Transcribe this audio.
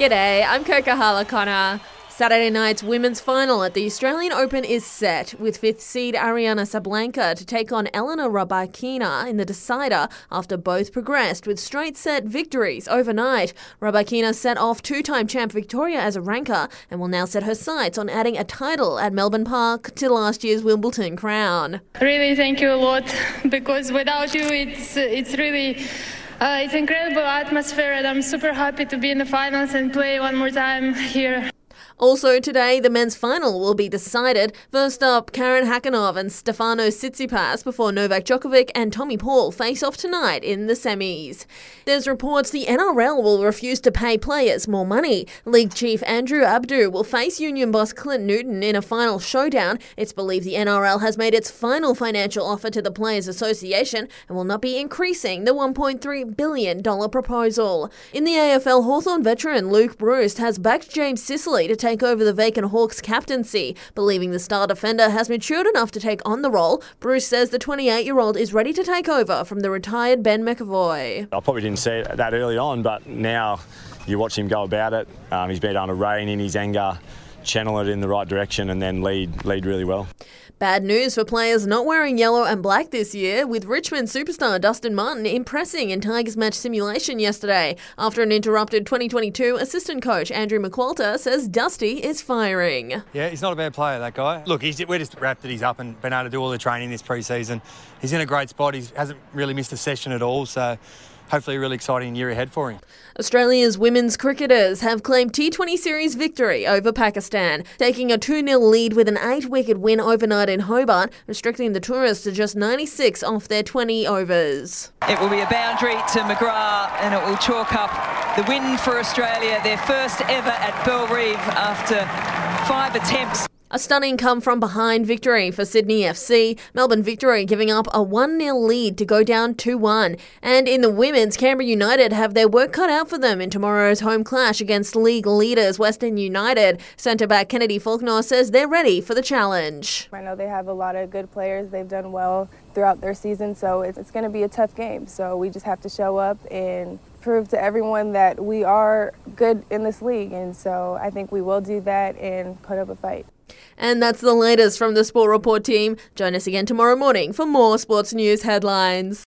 G'day, I'm Coca Connor. Saturday night's women's final at the Australian Open is set, with fifth seed Aryna Sabalenka to take on Elena Rybakina in the decider after both progressed with straight set victories overnight. Rybakina set off two time champ Victoria Azarenka and will now set her sights on adding a title at Melbourne Park to last year's Wimbledon crown. Really, thank you a lot because without you, it's, it's really. Uh, it's incredible atmosphere and I'm super happy to be in the finals and play one more time here. Also today, the men's final will be decided. First up, Karen Khachanov and Stefanos Tsitsipas before Novak Djokovic and Tommy Paul face off tonight in the semis. There's reports the NRL will refuse to pay players more money. League chief Andrew Abdo will face union boss Clint Newton in a final showdown. It's believed the NRL has made its final financial offer to the Players Association and will not be increasing the $1.3 billion proposal. In the AFL, Hawthorn veteran Luke Breust has backed James Sicily to take take over the vacant Hawks captaincy. Believing the star defender has matured enough to take on the role, Breust says the 28 year old is ready to take over from the retired Ben McEvoy. I probably didn't see it that early on, but now you watch him go about it. Um, he's been able to rein in his anger, channel it in the right direction, and then lead lead really well. Bad news for players not wearing yellow and black this year, with Richmond superstar Dustin Martin impressing in Tigers match simulation yesterday. After an interrupted 2022, assistant coach Andrew McQualter says Dusty is firing. Yeah, he's not a bad player, that guy. Look, we're just rapt that he's up and been able to do all the training this pre-season. He's in a great spot. He hasn't really missed a session at all, so hopefully a really exciting year ahead for him. Australia's women's cricketers have claimed T20 series victory over Pakistan, taking a 2 0 lead with an 8 wicket win overnight in Hobart, restricting the tourists to just 96 off their 20 overs. It will be a boundary to McGrath and it will chalk up the win for Australia, their first ever at Bellerive after five attempts. A stunning come from behind victory for Sydney FC. Melbourne Victory giving up a 1 0 lead to go down 2 1. And in the women's, Canberra United have their work cut out for them in tomorrow's home clash against league leaders Western United. Centre back Kennedy Faulkner says they're ready for the challenge. I know they have a lot of good players. They've done well throughout their season, so it's, it's going to be a tough game. So we just have to show up and prove to everyone that we are good in this league. And so I think we will do that and put up a fight. And that's the latest from the Sport Report team. Join us again tomorrow morning for more sports news headlines.